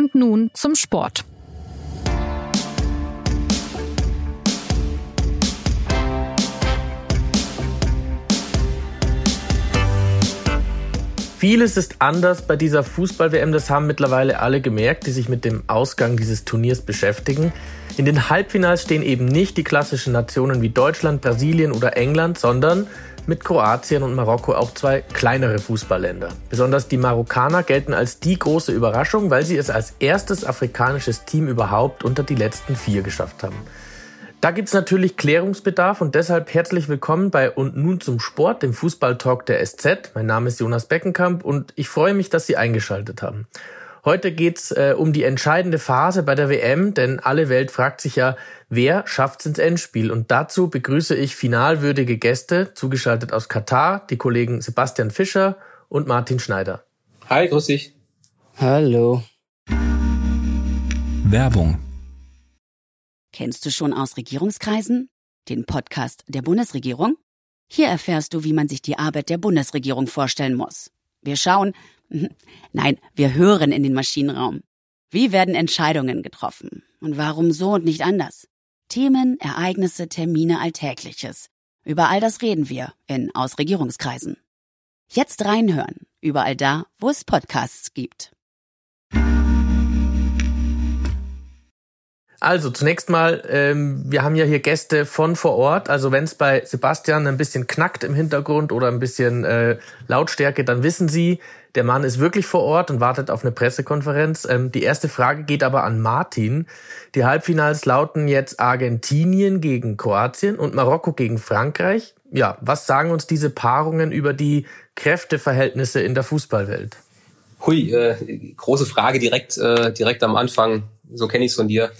Und nun zum Sport. Vieles ist anders bei dieser Fußball-WM, das haben mittlerweile alle gemerkt, die sich mit dem Ausgang dieses Turniers beschäftigen. In den Halbfinals stehen eben nicht die klassischen Nationen wie Deutschland, Brasilien oder England, sondern mit Kroatien und Marokko auch zwei kleinere Fußballländer. Besonders die Marokkaner gelten als die große Überraschung, weil sie es als erstes afrikanisches Team überhaupt unter die letzten vier geschafft haben. Da gibt's natürlich Klärungsbedarf und deshalb herzlich willkommen bei Und nun zum Sport, dem Fußballtalk der SZ. Mein Name ist Jonas Beckenkamp und ich freue mich, dass Sie eingeschaltet haben. Heute geht's äh, um die entscheidende Phase bei der WM, denn alle Welt fragt sich ja, wer schafft's ins Endspiel? Und dazu begrüße ich finalwürdige Gäste, zugeschaltet aus Katar, die Kollegen Sebastian Fischer und Martin Schneider. Hi, grüß dich. Hallo. Werbung Kennst du schon aus Regierungskreisen? Den Podcast der Bundesregierung? Hier erfährst du, wie man sich die Arbeit der Bundesregierung vorstellen muss. Wir schauen, nein, wir hören in den Maschinenraum. Wie werden Entscheidungen getroffen? Und warum so und nicht anders? Themen, Ereignisse, Termine, Alltägliches. Über all das reden wir in Aus Regierungskreisen. Jetzt reinhören, überall da, wo es Podcasts gibt. Also zunächst mal, ähm, wir haben ja hier Gäste von vor Ort. Also wenn es bei Sebastian ein bisschen knackt im Hintergrund oder ein bisschen äh, Lautstärke, dann wissen Sie, der Mann ist wirklich vor Ort und wartet auf eine Pressekonferenz. Ähm, die erste Frage geht aber an Martin. Die Halbfinals lauten jetzt Argentinien gegen Kroatien und Marokko gegen Frankreich. Ja, was sagen uns diese Paarungen über die Kräfteverhältnisse in der Fußballwelt? Hui, äh, große Frage direkt, äh, direkt am Anfang. So kenne ich es von dir.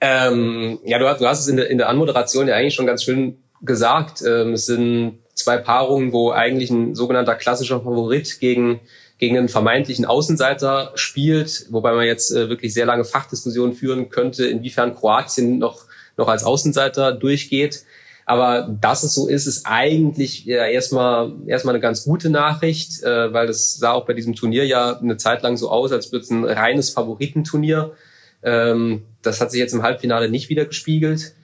Ähm, ja, du hast, du hast es in der, in der Anmoderation ja eigentlich schon ganz schön gesagt. Ähm, es sind zwei Paarungen, wo eigentlich ein sogenannter klassischer Favorit gegen gegen einen vermeintlichen Außenseiter spielt, wobei man jetzt äh, wirklich sehr lange Fachdiskussionen führen könnte, inwiefern Kroatien noch noch als Außenseiter durchgeht. Aber dass es so ist, ist eigentlich ja, erstmal erstmal eine ganz gute Nachricht, äh, weil das sah auch bei diesem Turnier ja eine Zeit lang so aus, als würde es ein reines Favoritenturnier. Ähm, das hat sich jetzt im Halbfinale nicht wieder gespiegelt.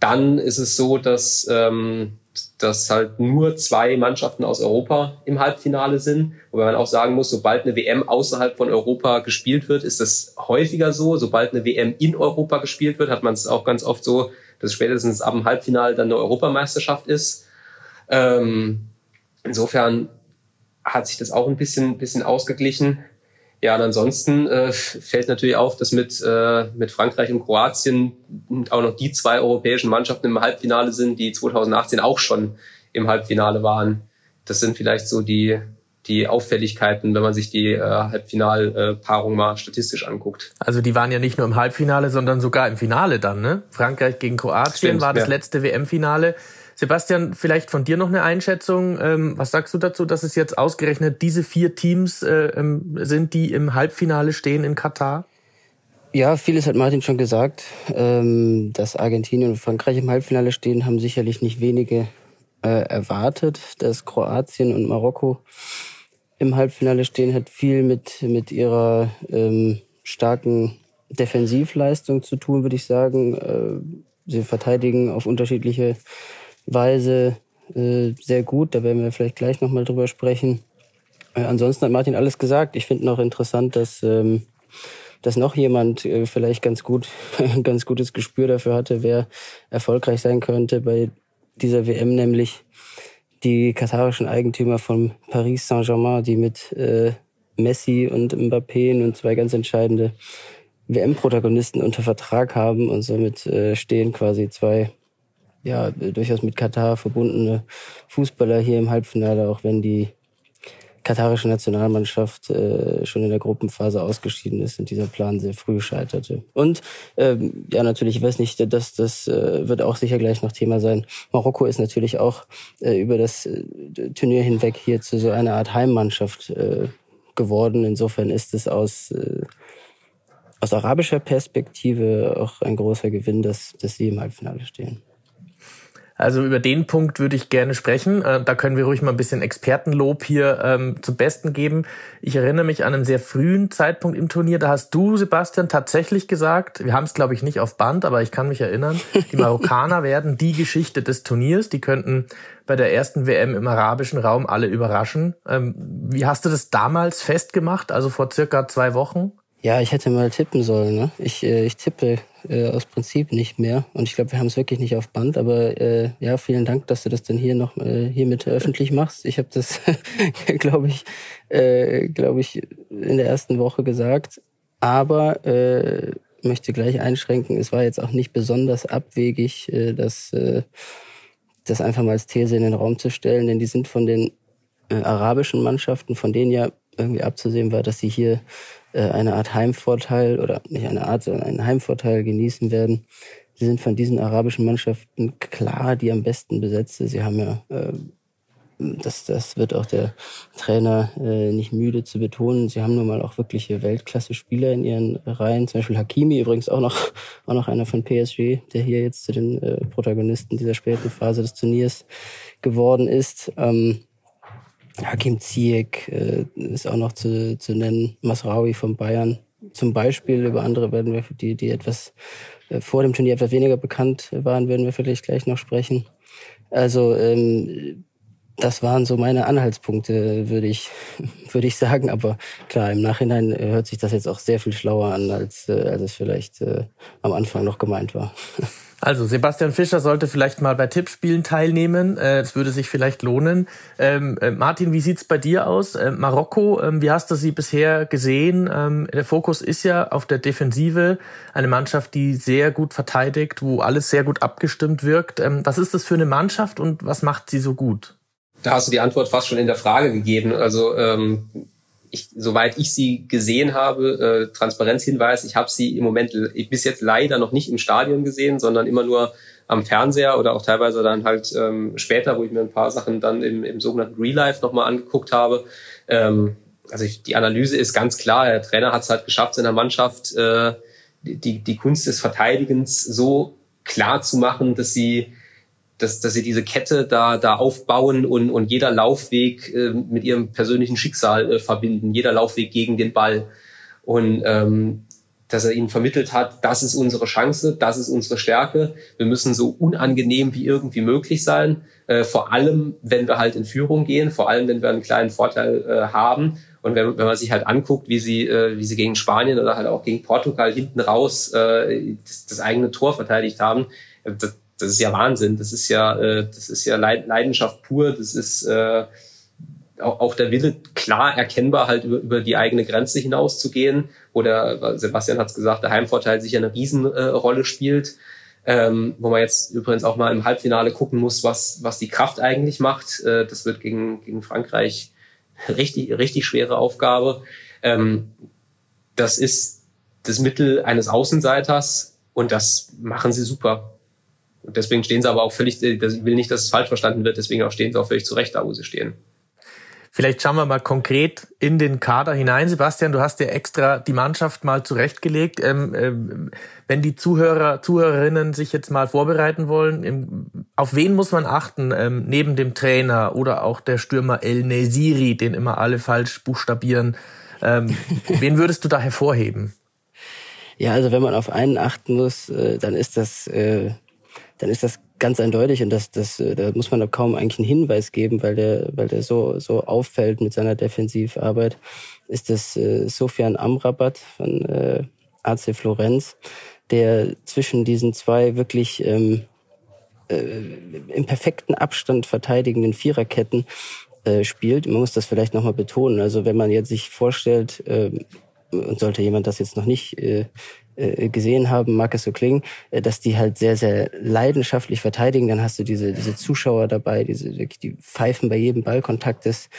Dann ist es so, dass, ähm, dass halt nur zwei Mannschaften aus Europa im Halbfinale sind. Wobei man auch sagen muss, sobald eine WM außerhalb von Europa gespielt wird, ist das häufiger so. Sobald eine WM in Europa gespielt wird, hat man es auch ganz oft so, dass spätestens ab dem Halbfinale dann eine Europameisterschaft ist. Ähm, insofern hat sich das auch ein bisschen, bisschen ausgeglichen. Ja, und ansonsten äh, fällt natürlich auf, dass mit, äh, mit Frankreich und Kroatien auch noch die zwei europäischen Mannschaften im Halbfinale sind, die 2018 auch schon im Halbfinale waren. Das sind vielleicht so die, die Auffälligkeiten, wenn man sich die äh, Halbfinalpaarung mal statistisch anguckt. Also die waren ja nicht nur im Halbfinale, sondern sogar im Finale dann, ne? Frankreich gegen Kroatien Stimmt, war das ja. letzte WM-Finale. Sebastian, vielleicht von dir noch eine Einschätzung. Ähm, was sagst du dazu, dass es jetzt ausgerechnet diese vier Teams äh, ähm, sind, die im Halbfinale stehen in Katar? Ja, vieles hat Martin schon gesagt. Ähm, dass Argentinien und Frankreich im Halbfinale stehen, haben sicherlich nicht wenige äh, erwartet. Dass Kroatien und Marokko im Halbfinale stehen, hat viel mit, mit ihrer starken Defensivleistung zu tun, würde ich sagen. Äh, sie verteidigen auf unterschiedliche Weise äh, sehr gut. Da werden wir vielleicht gleich nochmal drüber sprechen. Äh, ansonsten hat Martin alles gesagt. Ich finde noch interessant, dass, ähm, dass noch jemand äh, vielleicht ganz gut, ein ganz gutes Gespür dafür hatte, wer erfolgreich sein könnte bei dieser WM, nämlich die katarischen Eigentümer von Paris Saint-Germain, die mit äh, Messi und Mbappé und zwei ganz entscheidende WM-Protagonisten unter Vertrag haben und somit äh, stehen quasi zwei ja, durchaus mit Katar verbundene Fußballer hier im Halbfinale, auch wenn die katarische Nationalmannschaft äh, schon in der Gruppenphase ausgeschieden ist und dieser Plan sehr früh scheiterte. Und ähm, ja, natürlich, ich weiß nicht, dass das äh, wird auch sicher gleich noch Thema sein. Marokko ist natürlich auch äh, über das äh, Turnier hinweg hier zu so einer Art Heimmannschaft äh, geworden. Insofern ist es aus äh, aus arabischer Perspektive auch ein großer Gewinn, dass, dass sie im Halbfinale stehen. Also über den Punkt würde ich gerne sprechen. Äh, da können wir ruhig mal ein bisschen Expertenlob hier ähm, zum Besten geben. Ich erinnere mich an einen sehr frühen Zeitpunkt im Turnier. Da hast du, Sebastian, tatsächlich gesagt, wir haben es glaube ich nicht auf Band, aber ich kann mich erinnern, die Marokkaner werden die Geschichte des Turniers. Die könnten bei der ersten WM im arabischen Raum alle überraschen. Ähm, wie hast du das damals festgemacht, also vor circa zwei Wochen? Ja, ich hätte mal tippen sollen. Ne? Ich, äh, ich tippe äh, aus Prinzip nicht mehr. Und ich glaube, wir haben es wirklich nicht auf Band. Aber äh, ja, vielen Dank, dass du das dann hier noch äh, hier mit öffentlich machst. Ich habe das, glaube ich, äh, glaube ich, in der ersten Woche gesagt. Aber äh, möchte gleich einschränken. Es war jetzt auch nicht besonders abwegig, äh, das, äh, das einfach mal als These in den Raum zu stellen, denn die sind von den äh, arabischen Mannschaften, von denen ja irgendwie abzusehen war, dass sie hier eine Art Heimvorteil oder nicht eine Art, sondern einen Heimvorteil genießen werden. Sie sind von diesen arabischen Mannschaften klar die am besten besetzte. Sie haben ja, äh, das, das wird auch der Trainer äh, nicht müde zu betonen. Sie haben nun mal auch wirkliche Weltklasse-Spieler in ihren Reihen. Zum Beispiel Hakimi, übrigens auch noch, auch noch einer von PSG, der hier jetzt zu den äh, Protagonisten dieser späten Phase des Turniers geworden ist. Ähm, Hakim Ziyech äh, ist auch noch zu, zu nennen, Masraoui von Bayern zum Beispiel. Über andere werden wir, die, die etwas äh, vor dem Turnier etwas weniger bekannt waren, werden wir vielleicht gleich noch sprechen. Also ähm, das waren so meine Anhaltspunkte, würde ich, würde ich sagen. Aber klar, im Nachhinein hört sich das jetzt auch sehr viel schlauer an, als, äh, als es vielleicht äh, am Anfang noch gemeint war. Also Sebastian Fischer sollte vielleicht mal bei Tippspielen teilnehmen. Äh, es würde sich vielleicht lohnen. Ähm, äh, Martin, wie sieht's bei dir aus? Äh, Marokko, ähm, wie hast du sie bisher gesehen? Ähm, der Fokus ist ja auf der Defensive. Eine Mannschaft, die sehr gut verteidigt, wo alles sehr gut abgestimmt wirkt. Ähm, was ist das für eine Mannschaft und was macht sie so gut? Da hast du die Antwort fast schon in der Frage gegeben. Also ähm, ich, soweit ich sie gesehen habe, äh, Transparenzhinweis, ich habe sie im Moment bis jetzt leider noch nicht im Stadion gesehen, sondern immer nur am Fernseher oder auch teilweise dann halt ähm, später, wo ich mir ein paar Sachen dann im, im sogenannten Real Life nochmal angeguckt habe. Ähm, also ich, die Analyse ist ganz klar, der Trainer hat es halt geschafft, seiner Mannschaft äh, die, die Kunst des Verteidigens so klar zu machen, dass sie dass, dass sie diese Kette da, da aufbauen und, und jeder Laufweg äh, mit ihrem persönlichen Schicksal äh, verbinden, jeder Laufweg gegen den Ball. Und ähm, dass er ihnen vermittelt hat, das ist unsere Chance, das ist unsere Stärke. Wir müssen so unangenehm wie irgendwie möglich sein. Äh, vor allem, wenn wir halt in Führung gehen, vor allem, wenn wir einen kleinen Vorteil äh, haben. Und wenn, wenn man sich halt anguckt, wie sie, äh, wie sie gegen Spanien oder halt auch gegen Portugal hinten raus äh, das, das eigene Tor verteidigt haben, äh, das, das ist ja Wahnsinn. Das ist ja, äh, das ist ja Leidenschaft pur. Das ist äh, auch, auch der Wille klar erkennbar, halt über, über die eigene Grenze hinauszugehen. Oder Sebastian hat es gesagt, der Heimvorteil sicher eine Riesenrolle äh, spielt. Ähm, wo man jetzt übrigens auch mal im Halbfinale gucken muss, was, was die Kraft eigentlich macht. Äh, das wird gegen, gegen Frankreich richtig, richtig schwere Aufgabe. Ähm, das ist das Mittel eines Außenseiters und das machen sie super. Und deswegen stehen sie aber auch völlig, ich will nicht, dass es falsch verstanden wird, deswegen auch stehen sie auch völlig zurecht da, wo sie stehen. Vielleicht schauen wir mal konkret in den Kader hinein. Sebastian, du hast ja extra die Mannschaft mal zurechtgelegt. Ähm, ähm, wenn die Zuhörer, Zuhörerinnen sich jetzt mal vorbereiten wollen, im, auf wen muss man achten, ähm, neben dem Trainer oder auch der Stürmer El Nesiri, den immer alle falsch buchstabieren? Ähm, wen würdest du da hervorheben? Ja, also wenn man auf einen achten muss, äh, dann ist das äh, dann ist das ganz eindeutig und das, das, äh, da muss man da kaum eigentlich einen Hinweis geben, weil der, weil der so, so auffällt mit seiner Defensivarbeit, ist das äh, Sofian Amrabat von äh, AC Florenz, der zwischen diesen zwei wirklich ähm, äh, im perfekten Abstand verteidigenden Viererketten äh, spielt. Man muss das vielleicht nochmal betonen. Also wenn man jetzt sich vorstellt, äh, und sollte jemand das jetzt noch nicht äh, gesehen haben, mag es so klingen, äh, dass die halt sehr, sehr leidenschaftlich verteidigen. Dann hast du diese, diese Zuschauer dabei, diese, die pfeifen bei jedem Ballkontakt des,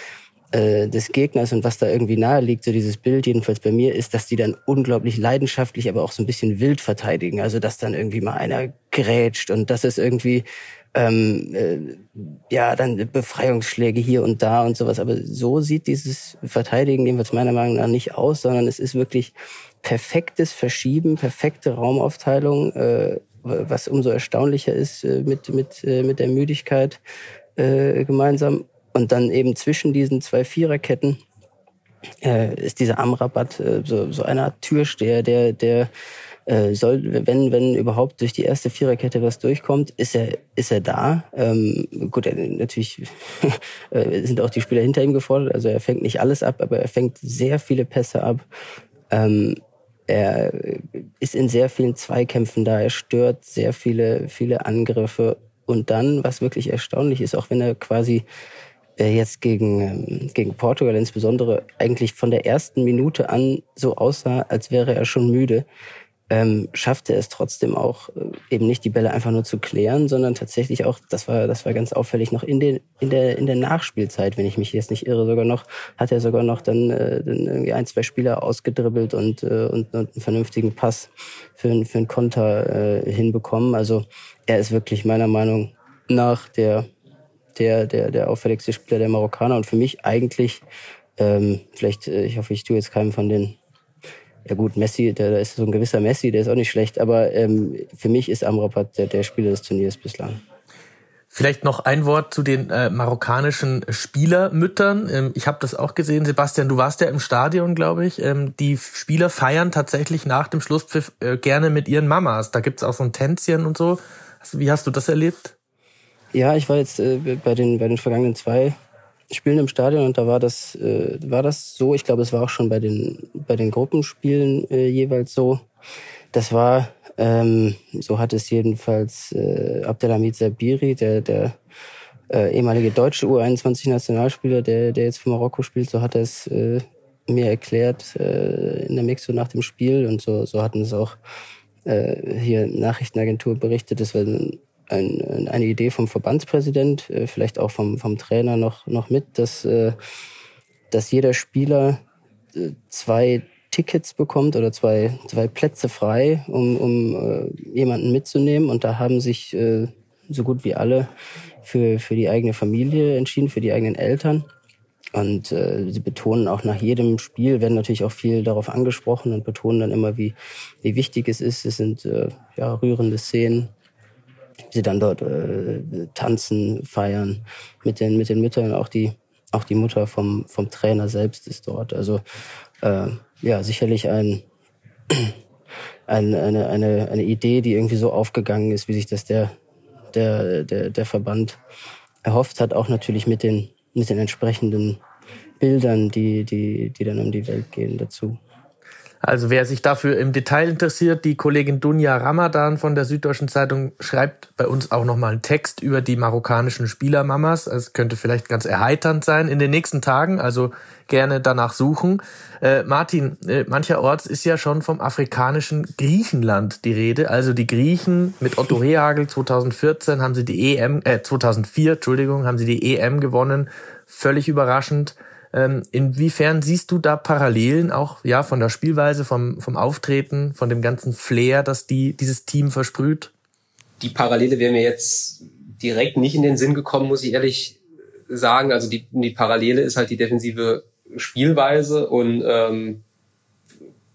äh, des Gegners und was da irgendwie nahe liegt, so dieses Bild, jedenfalls bei mir, ist, dass die dann unglaublich leidenschaftlich, aber auch so ein bisschen wild verteidigen. Also dass dann irgendwie mal einer grätscht und das ist irgendwie ähm, äh, ja, dann Befreiungsschläge hier und da und sowas. Aber so sieht dieses Verteidigen jedenfalls meiner Meinung nach nicht aus, sondern es ist wirklich perfektes Verschieben, perfekte Raumaufteilung, äh, was umso erstaunlicher ist äh, mit, mit, äh, mit der Müdigkeit äh, gemeinsam. Und dann eben zwischen diesen zwei Viererketten äh, ist dieser Amrabat äh, so, so eine Art Türsteher, der, der äh, soll, wenn, wenn überhaupt durch die erste Viererkette was durchkommt, ist er, ist er da. Ähm, gut, er, natürlich äh, sind auch die Spieler hinter ihm gefordert, also er fängt nicht alles ab, aber er fängt sehr viele Pässe ab. Ähm, er ist in sehr vielen Zweikämpfen da, er stört sehr viele, viele Angriffe. Und dann, was wirklich erstaunlich ist, auch wenn er quasi äh, jetzt gegen, ähm, gegen Portugal insbesondere eigentlich von der ersten Minute an so aussah, als wäre er schon müde, ähm, schaffte es trotzdem auch äh, eben nicht die Bälle einfach nur zu klären, sondern tatsächlich auch, das war, das war ganz auffällig, noch in, den, in, der, in der Nachspielzeit, wenn ich mich jetzt nicht irre, sogar noch, hat er sogar noch dann, äh, dann irgendwie ein, zwei Spieler ausgedribbelt und, äh, und, und einen vernünftigen Pass für, für einen Konter äh, hinbekommen. Also er ist wirklich meiner Meinung nach der, der, der, der auffälligste Spieler der Marokkaner und für mich eigentlich, ähm, vielleicht, äh, ich hoffe, ich tue jetzt keinem von den ja gut, Messi, da ist so ein gewisser Messi, der ist auch nicht schlecht, aber ähm, für mich ist Amrabat der, der Spieler des Turniers bislang. Vielleicht noch ein Wort zu den äh, marokkanischen Spielermüttern. Ähm, ich habe das auch gesehen, Sebastian, du warst ja im Stadion, glaube ich. Ähm, die Spieler feiern tatsächlich nach dem Schlusspfiff äh, gerne mit ihren Mamas. Da gibt's auch so ein Tänzchen und so. Also, wie hast du das erlebt? Ja, ich war jetzt äh, bei den bei den vergangenen zwei Spielen im Stadion und da war das, äh, war das so. Ich glaube, es war auch schon bei den, bei den Gruppenspielen äh, jeweils so. Das war, ähm, so hat es jedenfalls äh, Abdelhamid Sabiri, der, der äh, ehemalige deutsche U21-Nationalspieler, der, der jetzt für Marokko spielt, so hat er es äh, mir erklärt äh, in der Mixo nach dem Spiel und so, so hatten es auch äh, hier Nachrichtenagentur berichtet. Das war ein, eine Idee vom Verbandspräsident, äh, vielleicht auch vom, vom Trainer noch, noch mit, dass, äh, dass jeder Spieler äh, zwei Tickets bekommt oder zwei, zwei Plätze frei, um, um jemanden mitzunehmen. Und da haben sich so gut wie alle für, für die eigene Familie entschieden, für die eigenen Eltern. Und äh, sie betonen auch nach jedem Spiel, werden natürlich auch viel darauf angesprochen und betonen dann immer, wie, wie wichtig es ist. Es sind äh, ja, rührende Szenen, sie dann dort äh, tanzen, feiern mit den mit den Müttern. Auch die auch die Mutter vom vom Trainer selbst ist dort. Also äh, ja sicherlich ein, ein eine eine eine Idee, die irgendwie so aufgegangen ist, wie sich das der der der der Verband erhofft hat. Auch natürlich mit den mit den entsprechenden Bildern, die die die dann um die Welt gehen dazu. Also wer sich dafür im Detail interessiert, die Kollegin Dunja Ramadan von der Süddeutschen Zeitung schreibt bei uns auch nochmal einen Text über die marokkanischen Spielermamas. Es könnte vielleicht ganz erheiternd sein in den nächsten Tagen, also gerne danach suchen. Äh, Martin, äh, mancherorts ist ja schon vom afrikanischen Griechenland die Rede. Also die Griechen mit Otto Rehagel 2014 haben sie die EM, äh 2004, Entschuldigung, haben sie die EM gewonnen. Völlig überraschend. Ähm, inwiefern siehst du da Parallelen auch ja von der Spielweise, vom, vom Auftreten, von dem ganzen Flair, das die, dieses Team versprüht? Die Parallele wäre mir jetzt direkt nicht in den Sinn gekommen, muss ich ehrlich sagen. Also die, die Parallele ist halt die defensive Spielweise und ähm,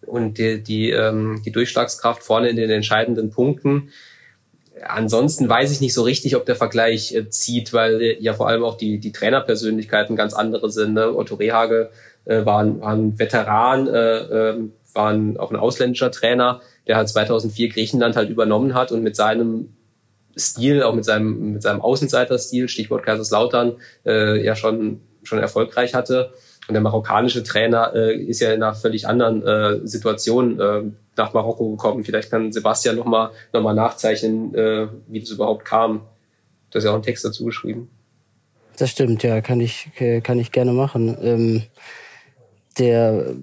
und die, die, ähm, die Durchschlagskraft vorne in den entscheidenden Punkten. Ansonsten weiß ich nicht so richtig, ob der Vergleich äh, zieht, weil äh, ja vor allem auch die, die Trainerpersönlichkeiten ganz andere sind. Ne? Otto Rehage äh, war, ein, war ein Veteran, äh, äh, war ein, auch ein ausländischer Trainer, der halt 2004 Griechenland halt übernommen hat und mit seinem Stil, auch mit seinem, mit seinem Außenseiterstil, Stichwort Kaiserslautern, äh, ja schon, schon erfolgreich hatte. Und der marokkanische Trainer äh, ist ja in einer völlig anderen äh, Situation äh, nach Marokko gekommen. Vielleicht kann Sebastian nochmal noch mal nachzeichnen, äh, wie das überhaupt kam. Du hast ja auch einen Text dazu geschrieben. Das stimmt, ja, kann ich, kann ich gerne machen. Ähm, der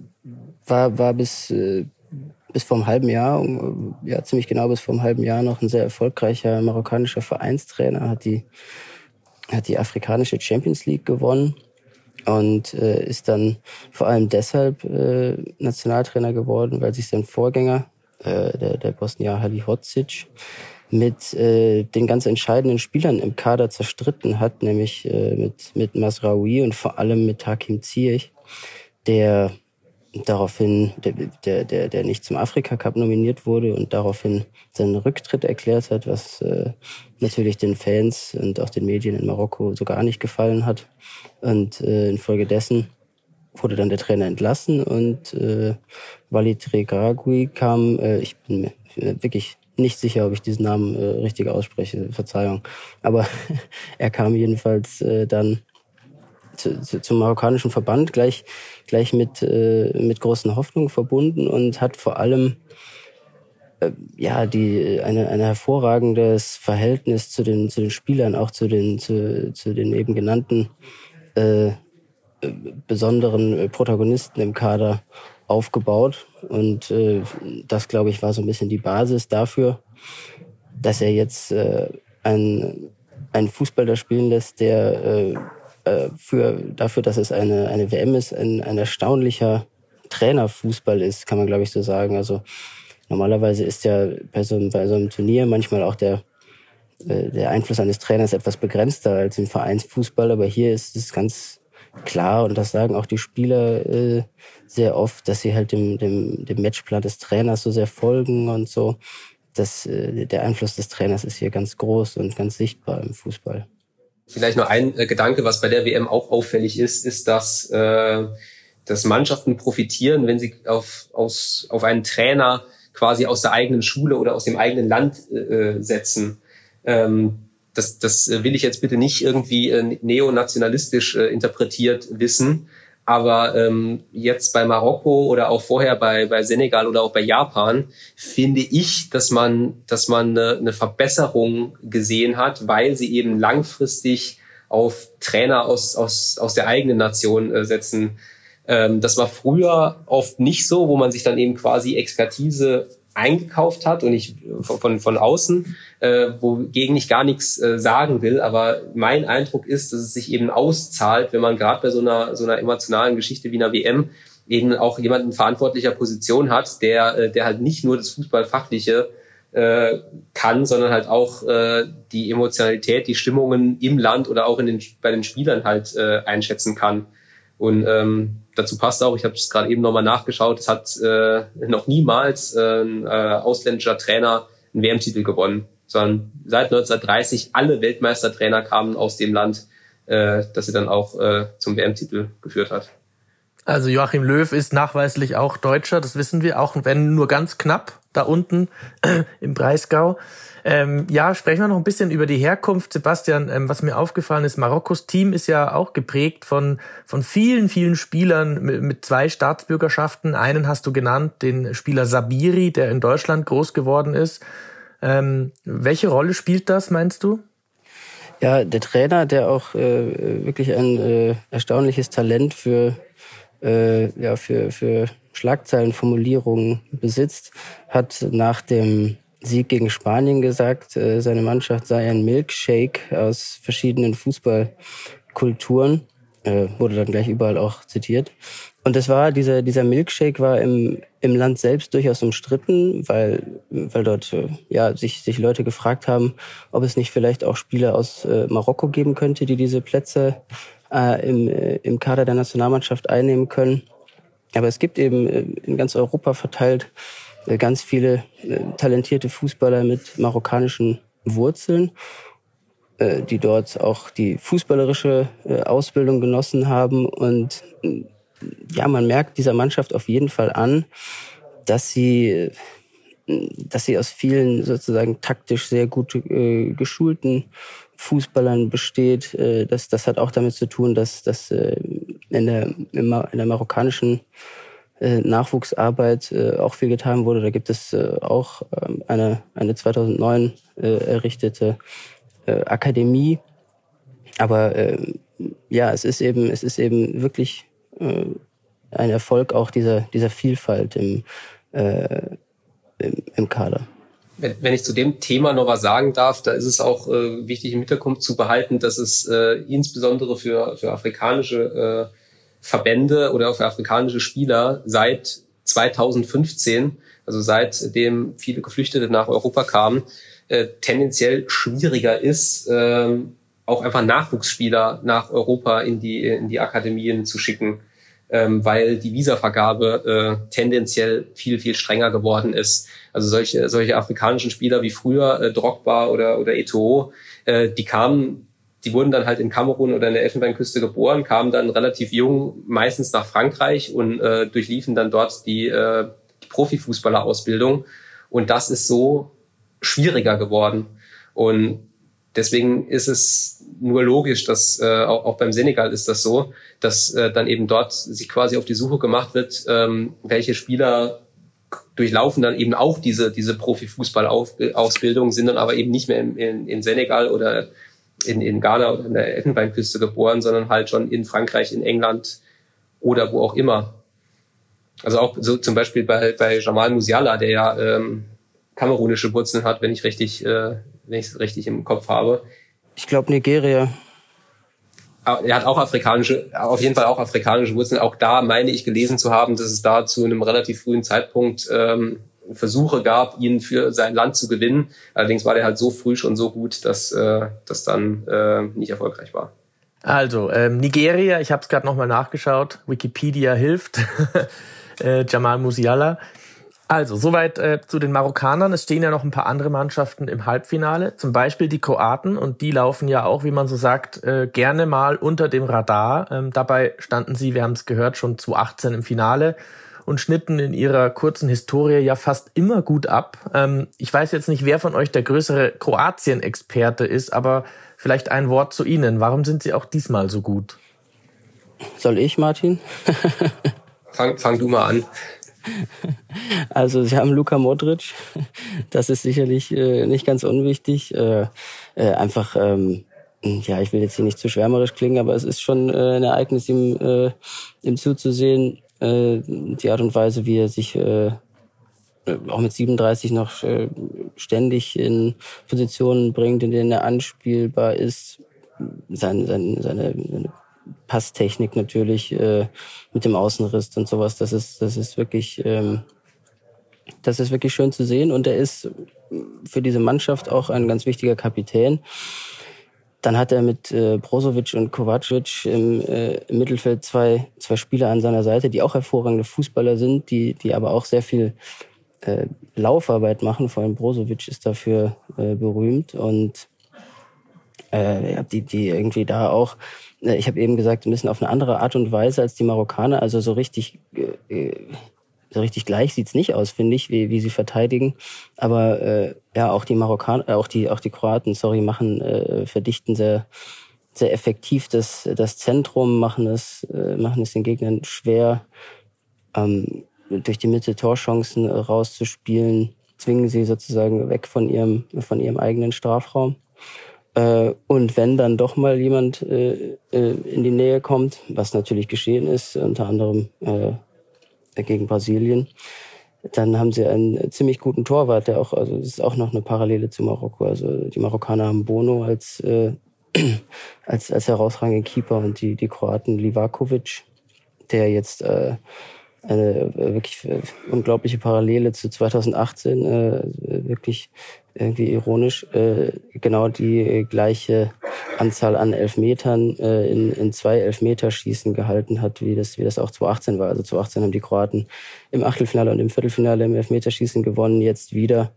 war, war bis, äh, bis vor einem halben Jahr, ja, ziemlich genau bis vor einem halben Jahr noch ein sehr erfolgreicher marokkanischer Vereinstrainer, hat die, hat die afrikanische Champions League gewonnen und äh, ist dann vor allem deshalb äh, Nationaltrainer geworden, weil sich sein Vorgänger, äh, der, der Bosnier Halihocic, mit äh, den ganz entscheidenden Spielern im Kader zerstritten hat, nämlich äh, mit, mit Masraoui und vor allem mit Hakim Ziyech, der daraufhin, der, der, der, der nicht zum Afrika Cup nominiert wurde und daraufhin seinen Rücktritt erklärt hat, was äh, natürlich den Fans und auch den Medien in Marokko so gar nicht gefallen hat. Und äh, infolgedessen wurde dann der Trainer entlassen und äh, Walid Regragui kam, äh, ich bin mir wirklich nicht sicher, ob ich diesen Namen äh, richtig ausspreche, Verzeihung, aber er kam jedenfalls äh, dann zu, zu, zum marokkanischen Verband gleich gleich mit äh, mit großen Hoffnungen verbunden und hat vor allem äh, ja die eine eine hervorragendes Verhältnis zu den zu den Spielern auch zu den zu, zu den eben genannten äh, besonderen äh, Protagonisten im Kader aufgebaut. Und äh, das, glaube ich, war so ein bisschen die Basis dafür, dass er jetzt äh, ein, einen Fußball da spielen lässt, der äh, äh, für, dafür, dass es eine, eine WM ist, ein, ein erstaunlicher Trainerfußball ist, kann man, glaube ich, so sagen. Also normalerweise ist ja bei so, bei so einem Turnier manchmal auch der, äh, der Einfluss eines Trainers etwas begrenzter als im Vereinsfußball, aber hier ist es ganz klar, und das sagen auch die Spieler äh, sehr oft, dass sie halt dem, dem, dem Matchplan des Trainers so sehr folgen und so. Das, äh, der Einfluss des Trainers ist hier ganz groß und ganz sichtbar im Fußball. Vielleicht noch ein äh, Gedanke, was bei der WM auch auffällig ist, ist, dass, äh, dass Mannschaften profitieren, wenn sie auf, aus, auf einen Trainer quasi aus der eigenen Schule oder aus dem eigenen Land äh, setzen. Ähm, das, das will ich jetzt bitte nicht irgendwie äh, neonationalistisch äh, interpretiert wissen. Aber ähm, jetzt bei Marokko oder auch vorher bei, bei Senegal oder auch bei Japan finde ich, dass man, dass man eine, eine Verbesserung gesehen hat, weil sie eben langfristig auf Trainer aus, aus, aus der eigenen Nation äh, setzen. Ähm, das war früher oft nicht so, wo man sich dann eben quasi Expertise eingekauft hat und ich von, von außen, äh, wogegen ich gar nichts äh, sagen will. Aber mein Eindruck ist, dass es sich eben auszahlt, wenn man gerade bei so einer, so einer emotionalen Geschichte wie einer WM eben auch jemanden verantwortlicher Position hat, der, äh, der halt nicht nur das Fußballfachliche äh, kann, sondern halt auch äh, die Emotionalität, die Stimmungen im Land oder auch in den, bei den Spielern halt äh, einschätzen kann. Und ähm, dazu passt auch, ich habe es gerade eben nochmal nachgeschaut, es hat äh, noch niemals äh, ein äh, ausländischer Trainer einen WM-Titel gewonnen, sondern seit 1930 alle Weltmeistertrainer kamen aus dem Land, äh, das sie dann auch äh, zum WM-Titel geführt hat. Also Joachim Löw ist nachweislich auch Deutscher, das wissen wir, auch wenn nur ganz knapp da unten im Breisgau. Ähm, ja, sprechen wir noch ein bisschen über die Herkunft. Sebastian, ähm, was mir aufgefallen ist, Marokkos Team ist ja auch geprägt von, von vielen, vielen Spielern mit, mit zwei Staatsbürgerschaften. Einen hast du genannt, den Spieler Sabiri, der in Deutschland groß geworden ist. Ähm, welche Rolle spielt das, meinst du? Ja, der Trainer, der auch äh, wirklich ein äh, erstaunliches Talent für, äh, ja, für, für Schlagzeilenformulierungen besitzt, hat nach dem Sieg gegen Spanien gesagt, äh, seine Mannschaft sei ein Milkshake aus verschiedenen Fußballkulturen. Äh, wurde dann gleich überall auch zitiert. Und das war, dieser, dieser Milkshake war im, im Land selbst durchaus umstritten, weil, weil dort äh, ja, sich, sich Leute gefragt haben, ob es nicht vielleicht auch Spieler aus äh, Marokko geben könnte, die diese Plätze äh, im, äh, im Kader der Nationalmannschaft einnehmen können. Aber es gibt eben äh, in ganz Europa verteilt ganz viele äh, talentierte Fußballer mit marokkanischen Wurzeln, äh, die dort auch die fußballerische Ausbildung genossen haben. Und ja, man merkt dieser Mannschaft auf jeden Fall an, dass sie, dass sie aus vielen sozusagen taktisch sehr gut geschulten Fußballern besteht. das, das hat auch damit zu tun, dass, dass in, der, in der marokkanischen äh, Nachwuchsarbeit äh, auch viel getan wurde. Da gibt es äh, auch ähm, eine, eine 2009 äh, errichtete äh, Akademie. Aber äh, ja, es ist eben, es ist eben wirklich äh, ein Erfolg auch dieser, dieser Vielfalt im, äh, im, im Kader. Wenn, wenn ich zu dem Thema noch was sagen darf, da ist es auch äh, wichtig im Hintergrund zu behalten, dass es äh, insbesondere für, für afrikanische äh, Verbände oder für afrikanische Spieler seit 2015, also seitdem viele Geflüchtete nach Europa kamen, äh, tendenziell schwieriger ist, äh, auch einfach Nachwuchsspieler nach Europa in die, in die Akademien zu schicken. ähm, weil die Visavergabe äh, tendenziell viel, viel strenger geworden ist. Also solche, solche afrikanischen Spieler wie früher, äh, Drogba oder, oder Eto'o, äh, die kamen, die wurden dann halt in Kamerun oder in der Elfenbeinküste geboren, kamen dann relativ jung meistens nach Frankreich und äh, durchliefen dann dort die, äh, die Profifußballerausbildung. Und das ist so schwieriger geworden. Und deswegen ist es nur logisch, dass äh, auch, auch beim Senegal ist das so, dass äh, dann eben dort sich quasi auf die Suche gemacht wird, ähm, welche Spieler durchlaufen dann eben auch diese diese Profifußballausbildung, sind dann aber eben nicht mehr in, in, in Senegal oder in, in Ghana oder in der Elfenbeinküste geboren, sondern halt schon in Frankreich, in England oder wo auch immer. Also auch so zum Beispiel bei, bei Jamal Musiala, der ja ähm, kamerunische Wurzeln hat, wenn ich richtig, äh, wenn ich es richtig im Kopf habe. Ich glaube Nigeria. Ah, er hat auch afrikanische, auf jeden Fall auch afrikanische Wurzeln. Auch da meine ich gelesen zu haben, dass es da zu einem relativ frühen Zeitpunkt ähm, Versuche gab, ihn für sein Land zu gewinnen. Allerdings war der halt so früh schon so gut, dass äh, das dann äh, nicht erfolgreich war. Also, ähm, Nigeria, ich habe es gerade nochmal nachgeschaut, Wikipedia hilft, äh, Jamal Musiala. Also, soweit äh, zu den Marokkanern. Es stehen ja noch ein paar andere Mannschaften im Halbfinale, zum Beispiel die Kroaten und die laufen ja auch, wie man so sagt, äh, gerne mal unter dem Radar. Ähm, dabei standen sie, wir haben es gehört, schon zu 18 im Finale und schnitten in ihrer kurzen Historie ja fast immer gut ab. Ähm, ich weiß jetzt nicht, wer von euch der größere Kroatien-Experte ist, aber vielleicht ein Wort zu Ihnen. Warum sind Sie auch diesmal so gut? Soll ich, Martin? fang, fang du mal an. Also sie haben Luka Modric, das ist sicherlich äh, nicht ganz unwichtig. Äh, äh, einfach, ähm, ja, ich will jetzt hier nicht zu schwärmerisch klingen, aber es ist schon äh, ein Ereignis, ihm, äh, ihm zuzusehen, äh, die Art und Weise, wie er sich äh, auch mit 37 noch äh, ständig in Positionen bringt, in denen er anspielbar ist, sein, sein, seine, seine Passtechnik natürlich äh, mit dem Außenriss und sowas. Das ist, das ist wirklich, ähm, das ist wirklich schön zu sehen. Und er ist für diese Mannschaft auch ein ganz wichtiger Kapitän. Dann hat er mit äh, Brozovic und Kovacic im, äh, im Mittelfeld zwei, zwei Spieler an seiner Seite, die auch hervorragende Fußballer sind, die, die aber auch sehr viel äh, Laufarbeit machen. Vor allem Brozovic ist dafür äh, berühmt und äh, die, die irgendwie da auch äh, ich habe eben gesagt, ein bisschen auf eine andere Art und Weise als die Marokkaner. Also so richtig, äh, so richtig gleich sieht's nicht aus, finde ich, wie, wie sie verteidigen. Aber äh, ja, auch die Marokkaner, äh, auch die, auch die Kroaten, sorry, machen, äh, verdichten sehr, sehr effektiv das, das Zentrum, machen es, äh, machen es den Gegnern schwer, ähm, durch die Mitte Torchancen rauszuspielen, zwingen sie sozusagen weg von ihrem, von ihrem eigenen Strafraum. Äh, und wenn dann doch mal jemand äh, äh, in die Nähe kommt, was natürlich geschehen ist, unter anderem gegen Brasilien, dann haben sie einen ziemlich guten Torwart, der auch, also das ist auch noch eine Parallele zu Marokko. Also die Marokkaner haben Bono als, äh, als, als herausragenden Keeper und die, die Kroaten Livakovic, der jetzt äh, eine wirklich unglaubliche Parallele zu 2018, äh, wirklich irgendwie ironisch, äh, genau die gleiche Anzahl an Elfmetern äh, in, in zwei Elfmeterschießen gehalten hat, wie das, wie das auch 2018 war. Also 2018 haben die Kroaten im Achtelfinale und im Viertelfinale im Elfmeterschießen gewonnen, jetzt wieder.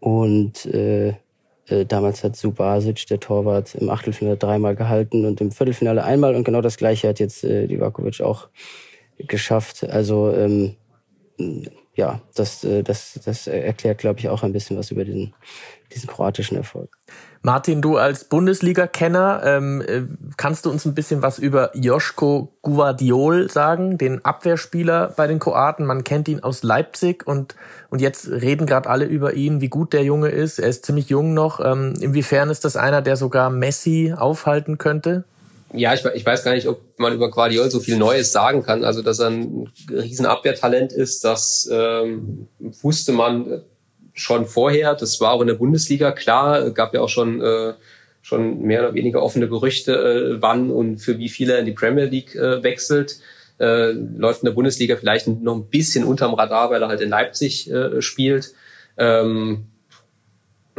Und äh, äh, damals hat Subasic, der Torwart, im Achtelfinale dreimal gehalten und im Viertelfinale einmal. Und genau das gleiche hat jetzt äh, Livakovic auch geschafft. Also ähm, ja, das, äh, das, das erklärt, glaube ich, auch ein bisschen was über diesen, diesen kroatischen Erfolg. Martin, du als Bundesliga-Kenner, ähm, äh, kannst du uns ein bisschen was über Joschko Guardiol sagen, den Abwehrspieler bei den Kroaten? Man kennt ihn aus Leipzig und, und jetzt reden gerade alle über ihn, wie gut der Junge ist. Er ist ziemlich jung noch. Ähm, inwiefern ist das einer, der sogar Messi aufhalten könnte? Ja, ich, ich weiß gar nicht, ob man über Guardiol so viel Neues sagen kann. Also, dass er ein riesen Abwehrtalent ist, das ähm, wusste man schon vorher. Das war auch in der Bundesliga klar. Gab ja auch schon äh, schon mehr oder weniger offene Gerüchte, äh, wann und für wie viele er in die Premier League äh, wechselt. Äh, läuft in der Bundesliga vielleicht noch ein bisschen unterm Radar, weil er halt in Leipzig äh, spielt. Ähm,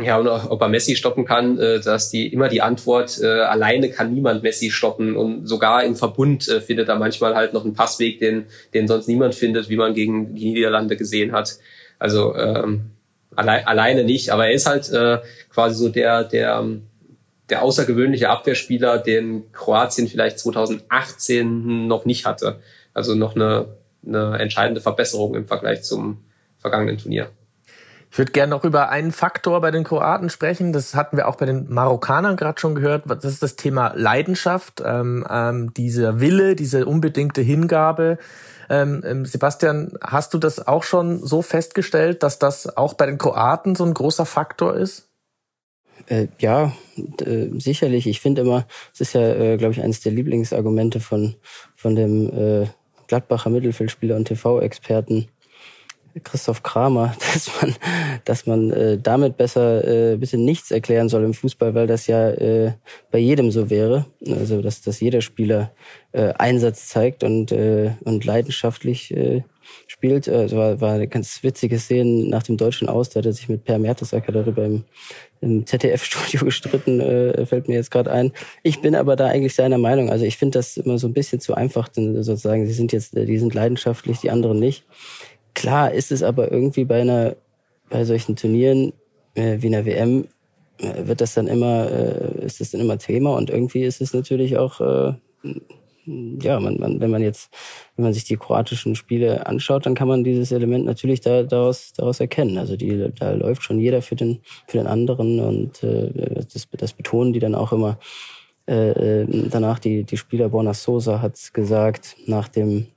Ja, und ob er Messi stoppen kann, äh, dass die immer die Antwort, äh, alleine kann niemand Messi stoppen. Und sogar im Verbund äh, findet er manchmal halt noch einen Passweg, den, den sonst niemand findet, wie man gegen die Niederlande gesehen hat. Also ähm, alle, alleine nicht, aber er ist halt äh, quasi so der, der, der außergewöhnliche Abwehrspieler, den Kroatien vielleicht 2018 noch nicht hatte. Also noch eine, eine entscheidende Verbesserung im Vergleich zum vergangenen Turnier. Ich würde gerne noch über einen Faktor bei den Kroaten sprechen. Das hatten wir auch bei den Marokkanern gerade schon gehört. Das ist das Thema Leidenschaft, ähm, ähm, dieser Wille, diese unbedingte Hingabe. Ähm, ähm, Sebastian, hast du das auch schon so festgestellt, dass das auch bei den Kroaten so ein großer Faktor ist? Äh, ja, äh, sicherlich. Ich finde immer, es ist ja, äh, glaube ich, eines der Lieblingsargumente von, von dem äh, Gladbacher Mittelfeldspieler und TV-Experten Christoph Kramer, dass man, dass man äh, damit besser äh, bitte nichts erklären soll im Fußball, weil das ja äh, bei jedem so wäre. Also dass, dass jeder Spieler äh, Einsatz zeigt und, äh, und leidenschaftlich äh, spielt. Also war, war eine ganz witzige Szene nach dem deutschen Aus, da hat er sich mit Per Mertesacker darüber im, im ZDF-Studio gestritten, äh, fällt mir jetzt gerade ein. Ich bin aber da eigentlich seiner Meinung. Also ich finde das immer so ein bisschen zu einfach, denn sozusagen, sie sind jetzt, die sind leidenschaftlich, die anderen nicht. Klar ist es aber irgendwie bei einer, bei solchen Turnieren äh, wie einer WM äh, wird das dann immer, äh, ist das dann immer Thema und irgendwie ist es natürlich auch, äh, ja, man, man, wenn man jetzt, wenn man sich die kroatischen Spiele anschaut, dann kann man dieses Element natürlich da, daraus, daraus erkennen. Also die, da läuft schon jeder für den, für den anderen und äh, das, das betonen die dann auch immer. Äh, äh danach die, die Spieler Borna Sosa hat gesagt, nach dem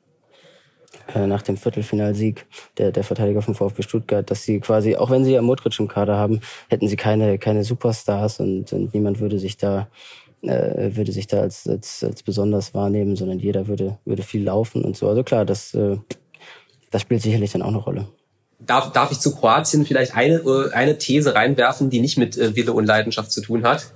äh, nach dem Viertelfinalsieg der, der Verteidiger vom VfB Stuttgart, dass sie quasi, auch wenn sie ja Modric im Kader haben, hätten sie keine, keine Superstars und, und niemand würde sich da äh, würde sich da als, als, als besonders wahrnehmen, sondern jeder würde, würde viel laufen und so. Also klar, das, äh, das spielt sicherlich dann auch eine Rolle. Darf, darf ich zu Kroatien vielleicht eine, äh, eine These reinwerfen, die nicht mit Wille und Leidenschaft zu tun hat?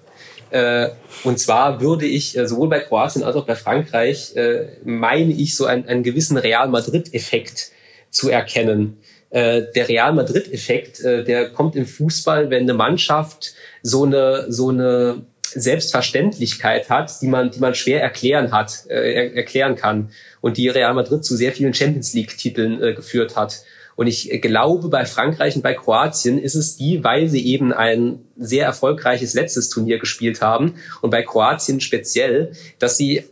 Äh, und zwar würde ich äh, sowohl bei Kroatien als auch bei Frankreich, äh, meine ich, so einen, einen gewissen Real Madrid-Effekt zu erkennen. Der Real Madrid-Effekt, der kommt im Fußball, wenn eine Mannschaft so eine, so eine Selbstverständlichkeit hat, die man, die man schwer erklären hat, erklären kann und die Real Madrid zu sehr vielen Champions League Titeln äh, geführt hat. Und ich glaube, bei Frankreich und bei Kroatien ist es die, weil sie eben ein sehr erfolgreiches letztes Turnier gespielt haben. Und bei Kroatien speziell, dass sie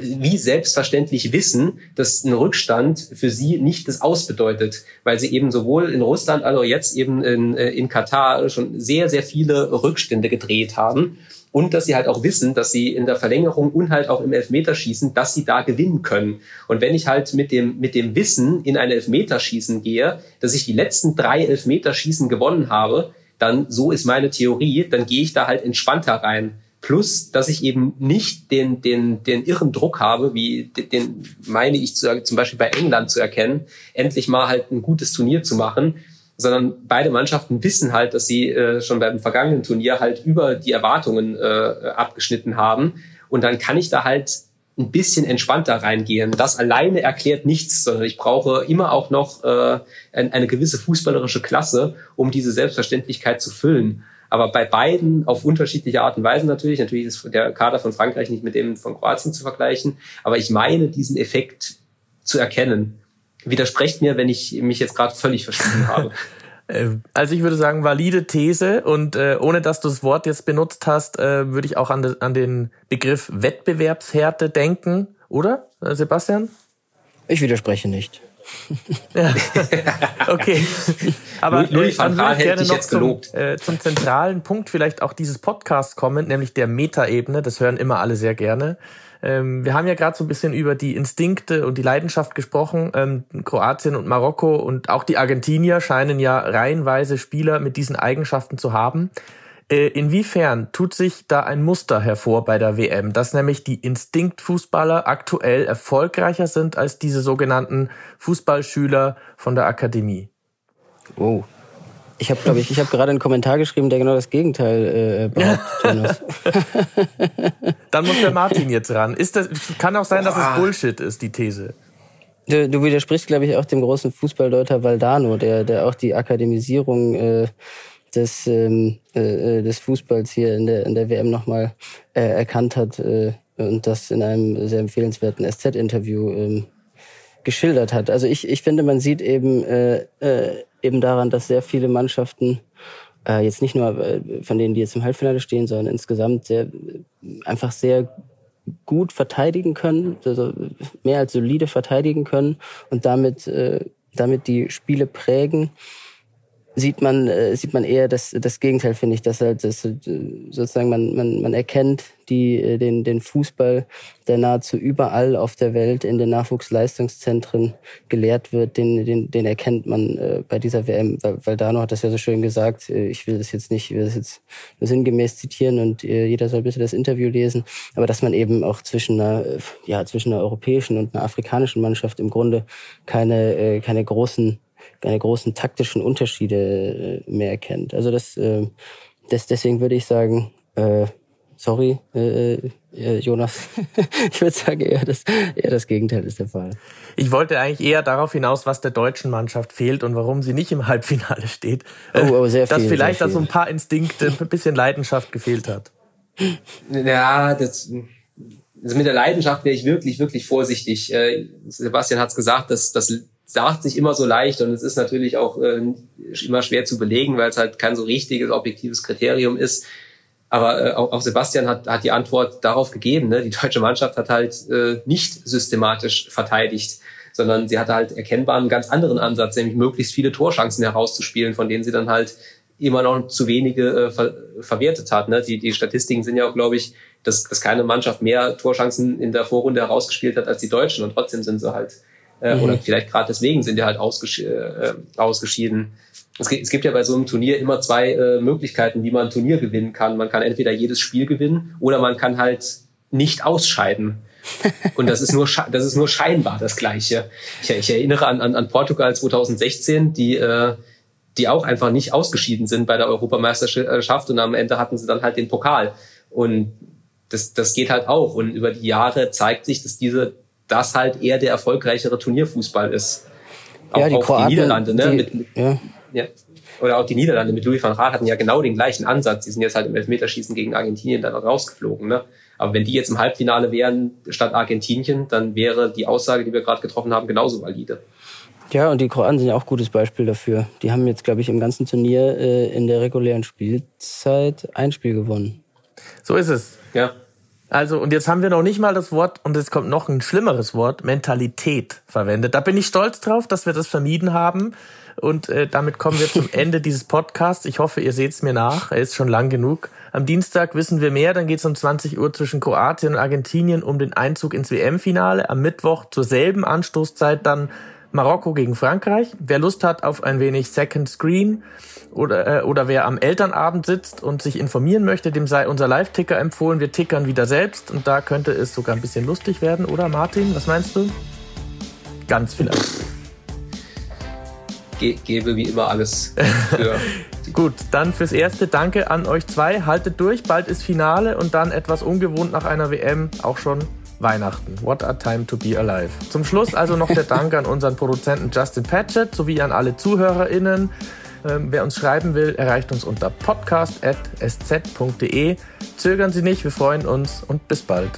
wie selbstverständlich wissen, dass ein Rückstand für sie nicht das Aus bedeutet, weil sie eben sowohl in Russland, also jetzt eben in, äh, in Katar schon sehr, sehr viele Rückstände gedreht haben und dass sie halt auch wissen, dass sie in der Verlängerung und halt auch im Elfmeterschießen, dass sie da gewinnen können. Und wenn ich halt mit dem, mit dem Wissen in ein Elfmeterschießen gehe, dass ich die letzten drei Elfmeterschießen gewonnen habe, dann, so ist meine Theorie, dann gehe ich da halt entspannter rein. Plus, dass ich eben nicht den, den, den irren Druck habe, wie den meine ich zu, zum Beispiel bei England zu erkennen, endlich mal halt ein gutes Turnier zu machen, sondern beide Mannschaften wissen halt, dass sie äh, schon beim vergangenen Turnier halt über die Erwartungen äh, abgeschnitten haben. Und dann kann ich da halt ein bisschen entspannter reingehen. Das alleine erklärt nichts, sondern ich brauche immer auch noch äh, eine gewisse fußballerische Klasse, um diese Selbstverständlichkeit zu füllen. Aber bei beiden auf unterschiedliche Art und Weise natürlich. Natürlich ist der Kader von Frankreich nicht mit dem von Kroatien zu vergleichen. Aber ich meine, diesen Effekt zu erkennen widersprecht mir, wenn ich mich jetzt gerade völlig verschrieben habe. Äh, also ich würde sagen, valide These und äh, ohne dass du das Wort jetzt benutzt hast, äh, würde ich auch an, de, an den Begriff Wettbewerbshärte denken, oder, äh, Sebastian? Ich widerspreche nicht. ja. Okay. Aber Louis van Gaal hätte dich jetzt gelobt. Zum, äh, zum zentralen Punkt vielleicht auch dieses Podcasts kommen, nämlich der Metaebene. Das hören immer alle sehr gerne. Ähm, wir haben ja gerade so ein bisschen über die Instinkte und die Leidenschaft gesprochen. Ähm, Kroatien und Marokko und auch die Argentinier scheinen ja reihenweise Spieler mit diesen Eigenschaften zu haben. Äh, inwiefern tut sich da ein Muster hervor bei der WM, dass nämlich die Instinktfußballer aktuell erfolgreicher sind als diese sogenannten Fußballschüler von der Akademie? Oh, ich habe, glaube ich, ich habe gerade einen Kommentar geschrieben, der genau das Gegenteil äh, behauptet. Dann muss der Martin jetzt ran. Ist das, kann auch sein, dass es Bullshit ist, die These. Du, du widersprichst, glaube ich, auch dem großen Fußballdeuter Valdano, der, der auch die Akademisierung äh, des, ähm, äh, des Fußballs hier in der, in der WM nochmal äh, erkannt hat äh, und das in einem sehr empfehlenswerten SZ-Interview ähm, geschildert hat. Also ich, ich finde, man sieht eben, äh, äh, eben daran, dass sehr viele Mannschaften äh, jetzt nicht nur äh, von denen, die jetzt im Halbfinale stehen, sondern insgesamt sehr einfach sehr gut verteidigen können, also mehr als solide verteidigen können und damit äh, damit die Spiele prägen sieht man äh, sieht man eher das das Gegenteil finde ich dass halt das, äh, sozusagen man man man erkennt die äh, den den Fußball der nahezu überall auf der Welt in den Nachwuchsleistungszentren gelehrt wird. Den den den erkennt man äh, bei dieser WM weil, weil Dano hat das ja so schön gesagt äh, ich will das jetzt nicht ich will das jetzt sinngemäß zitieren und äh, jeder soll bitte das Interview lesen. Aber dass man eben auch zwischen einer ja zwischen einer europäischen und einer afrikanischen Mannschaft im Grunde keine äh, keine großen keine großen taktischen Unterschiede äh, mehr erkennt. Also das, äh, das deswegen würde ich sagen, äh, sorry, äh, äh, Jonas, ich würde sagen, eher das, eher das Gegenteil ist der Fall. Ich wollte eigentlich eher darauf hinaus, was der deutschen Mannschaft fehlt und warum sie nicht im Halbfinale steht. Oh, oh sehr viel, Dass vielleicht da so ein paar Instinkte, ein bisschen Leidenschaft gefehlt hat. Ja, das, also mit der Leidenschaft wäre ich wirklich, wirklich vorsichtig. Äh, Sebastian hat es gesagt, dass das sagt sich immer so leicht und es ist natürlich auch äh, immer schwer zu belegen, weil es halt kein so richtiges objektives Kriterium ist. Aber äh, auch, auch Sebastian hat, hat die Antwort darauf gegeben. Ne? Die deutsche Mannschaft hat halt äh, nicht systematisch verteidigt, sondern sie hatte halt erkennbar einen ganz anderen Ansatz, nämlich möglichst viele Torchancen herauszuspielen, von denen sie dann halt immer noch zu wenige äh, ver verwertet hat. Ne? Die, die Statistiken sind ja auch, glaube ich, dass, dass keine Mannschaft mehr Torchancen in der Vorrunde herausgespielt hat als die Deutschen und trotzdem sind sie halt äh, mhm. Oder vielleicht gerade deswegen sind die halt ausges äh, ausgeschieden. Es gibt, es gibt ja bei so einem Turnier immer zwei äh, Möglichkeiten, wie man ein Turnier gewinnen kann. Man kann entweder jedes Spiel gewinnen oder man kann halt nicht ausscheiden. Und das ist nur, das ist nur scheinbar das Gleiche. Ich, ich erinnere an, an, an Portugal 2016, die, äh, die auch einfach nicht ausgeschieden sind bei der Europameisterschaft und am Ende hatten sie dann halt den Pokal. Und das, das geht halt auch. Und über die Jahre zeigt sich, dass diese das halt eher der erfolgreichere Turnierfußball ist. Auch, ja, die, auch Kroaten, die Niederlande, ne? Die, mit, ja. ja. Oder auch die Niederlande mit Louis van Raat hatten ja genau den gleichen Ansatz. Die sind jetzt halt im Elfmeterschießen gegen Argentinien dann rausgeflogen. Ne? Aber wenn die jetzt im Halbfinale wären statt Argentinien, dann wäre die Aussage, die wir gerade getroffen haben, genauso valide. Ja, und die Kroaten sind ja auch ein gutes Beispiel dafür. Die haben jetzt, glaube ich, im ganzen Turnier äh, in der regulären Spielzeit ein Spiel gewonnen. So ist es. Ja. Also, und jetzt haben wir noch nicht mal das Wort, und es kommt noch ein schlimmeres Wort, Mentalität verwendet. Da bin ich stolz drauf, dass wir das vermieden haben. Und äh, damit kommen wir zum Ende dieses Podcasts. Ich hoffe, ihr seht es mir nach. Er ist schon lang genug. Am Dienstag wissen wir mehr. Dann geht es um 20 Uhr zwischen Kroatien und Argentinien um den Einzug ins WM-Finale. Am Mittwoch zur selben Anstoßzeit dann Marokko gegen Frankreich. Wer Lust hat auf ein wenig Second Screen oder, äh, oder wer am Elternabend sitzt und sich informieren möchte, dem sei unser Live-Ticker empfohlen. Wir tickern wieder selbst und da könnte es sogar ein bisschen lustig werden, oder Martin? Was meinst du? Ganz vielleicht. Ge gebe wie immer alles. Gut, dann fürs Erste danke an euch zwei. Haltet durch, bald ist Finale und dann etwas ungewohnt nach einer WM auch schon Weihnachten. What a time to be alive. Zum Schluss also noch der Dank an unseren Produzenten Justin Patchett sowie an alle ZuhörerInnen. Ähm, wer uns schreiben will, erreicht uns unter podcast.sz.de. Zögern Sie nicht, wir freuen uns und bis bald.